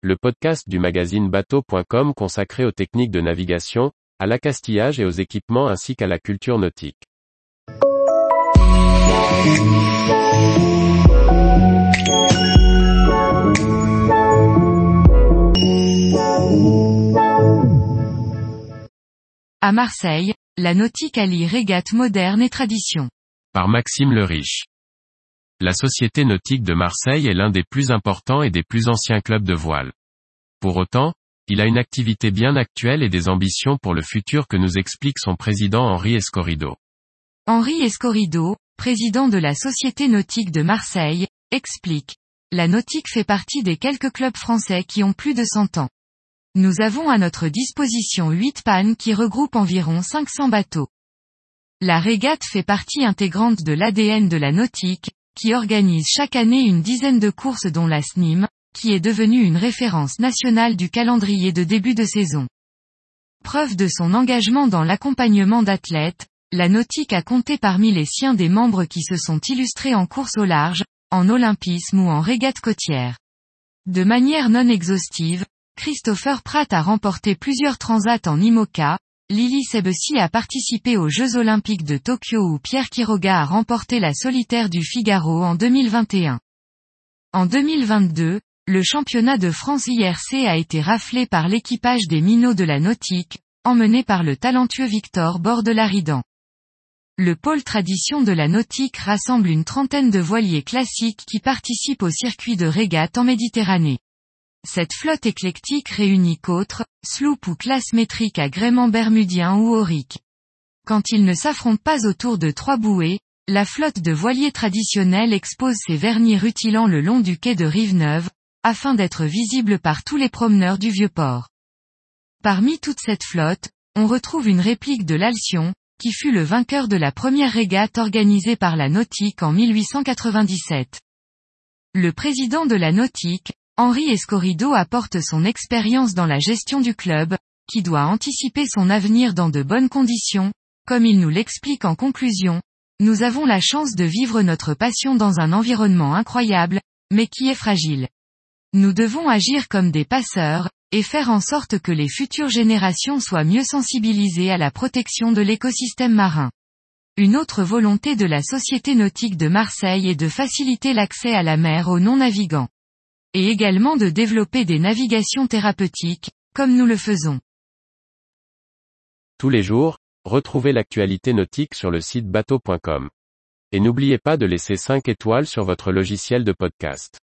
le podcast du magazine bateau.com consacré aux techniques de navigation, à l'accastillage et aux équipements ainsi qu'à la culture nautique. À Marseille, la nautique allie régate moderne et tradition. Par Maxime le Riche. La Société nautique de Marseille est l'un des plus importants et des plus anciens clubs de voile. Pour autant, il a une activité bien actuelle et des ambitions pour le futur que nous explique son président Henri Escorido. Henri Escorido, président de la Société nautique de Marseille, explique. La nautique fait partie des quelques clubs français qui ont plus de 100 ans. Nous avons à notre disposition 8 pannes qui regroupent environ 500 bateaux. La régate fait partie intégrante de l'ADN de la nautique, qui organise chaque année une dizaine de courses dont la SNIM, qui est devenue une référence nationale du calendrier de début de saison. Preuve de son engagement dans l'accompagnement d'athlètes, la nautique a compté parmi les siens des membres qui se sont illustrés en course au large, en olympisme ou en régate côtière. De manière non exhaustive, Christopher Pratt a remporté plusieurs transats en IMOCA, Lily Sebesi a participé aux Jeux Olympiques de Tokyo où Pierre Quiroga a remporté la solitaire du Figaro en 2021. En 2022, le championnat de France IRC a été raflé par l'équipage des minots de la nautique, emmené par le talentueux Victor Bordelaridan. Le pôle tradition de la nautique rassemble une trentaine de voiliers classiques qui participent au circuit de régate en Méditerranée. Cette flotte éclectique réunit qu'autres, sloop ou classe métrique agrément bermudien ou aurique. Quand ils ne s'affrontent pas autour de trois bouées, la flotte de voiliers traditionnels expose ses vernis rutilants le long du quai de Rive-Neuve, afin d'être visible par tous les promeneurs du vieux port. Parmi toute cette flotte, on retrouve une réplique de l'Alcyon, qui fut le vainqueur de la première régate organisée par la Nautique en 1897. Le président de la Nautique, Henri Escorido apporte son expérience dans la gestion du club, qui doit anticiper son avenir dans de bonnes conditions, comme il nous l'explique en conclusion. Nous avons la chance de vivre notre passion dans un environnement incroyable, mais qui est fragile. Nous devons agir comme des passeurs, et faire en sorte que les futures générations soient mieux sensibilisées à la protection de l'écosystème marin. Une autre volonté de la Société nautique de Marseille est de faciliter l'accès à la mer aux non-navigants et également de développer des navigations thérapeutiques, comme nous le faisons. Tous les jours, retrouvez l'actualité nautique sur le site bateau.com. Et n'oubliez pas de laisser 5 étoiles sur votre logiciel de podcast.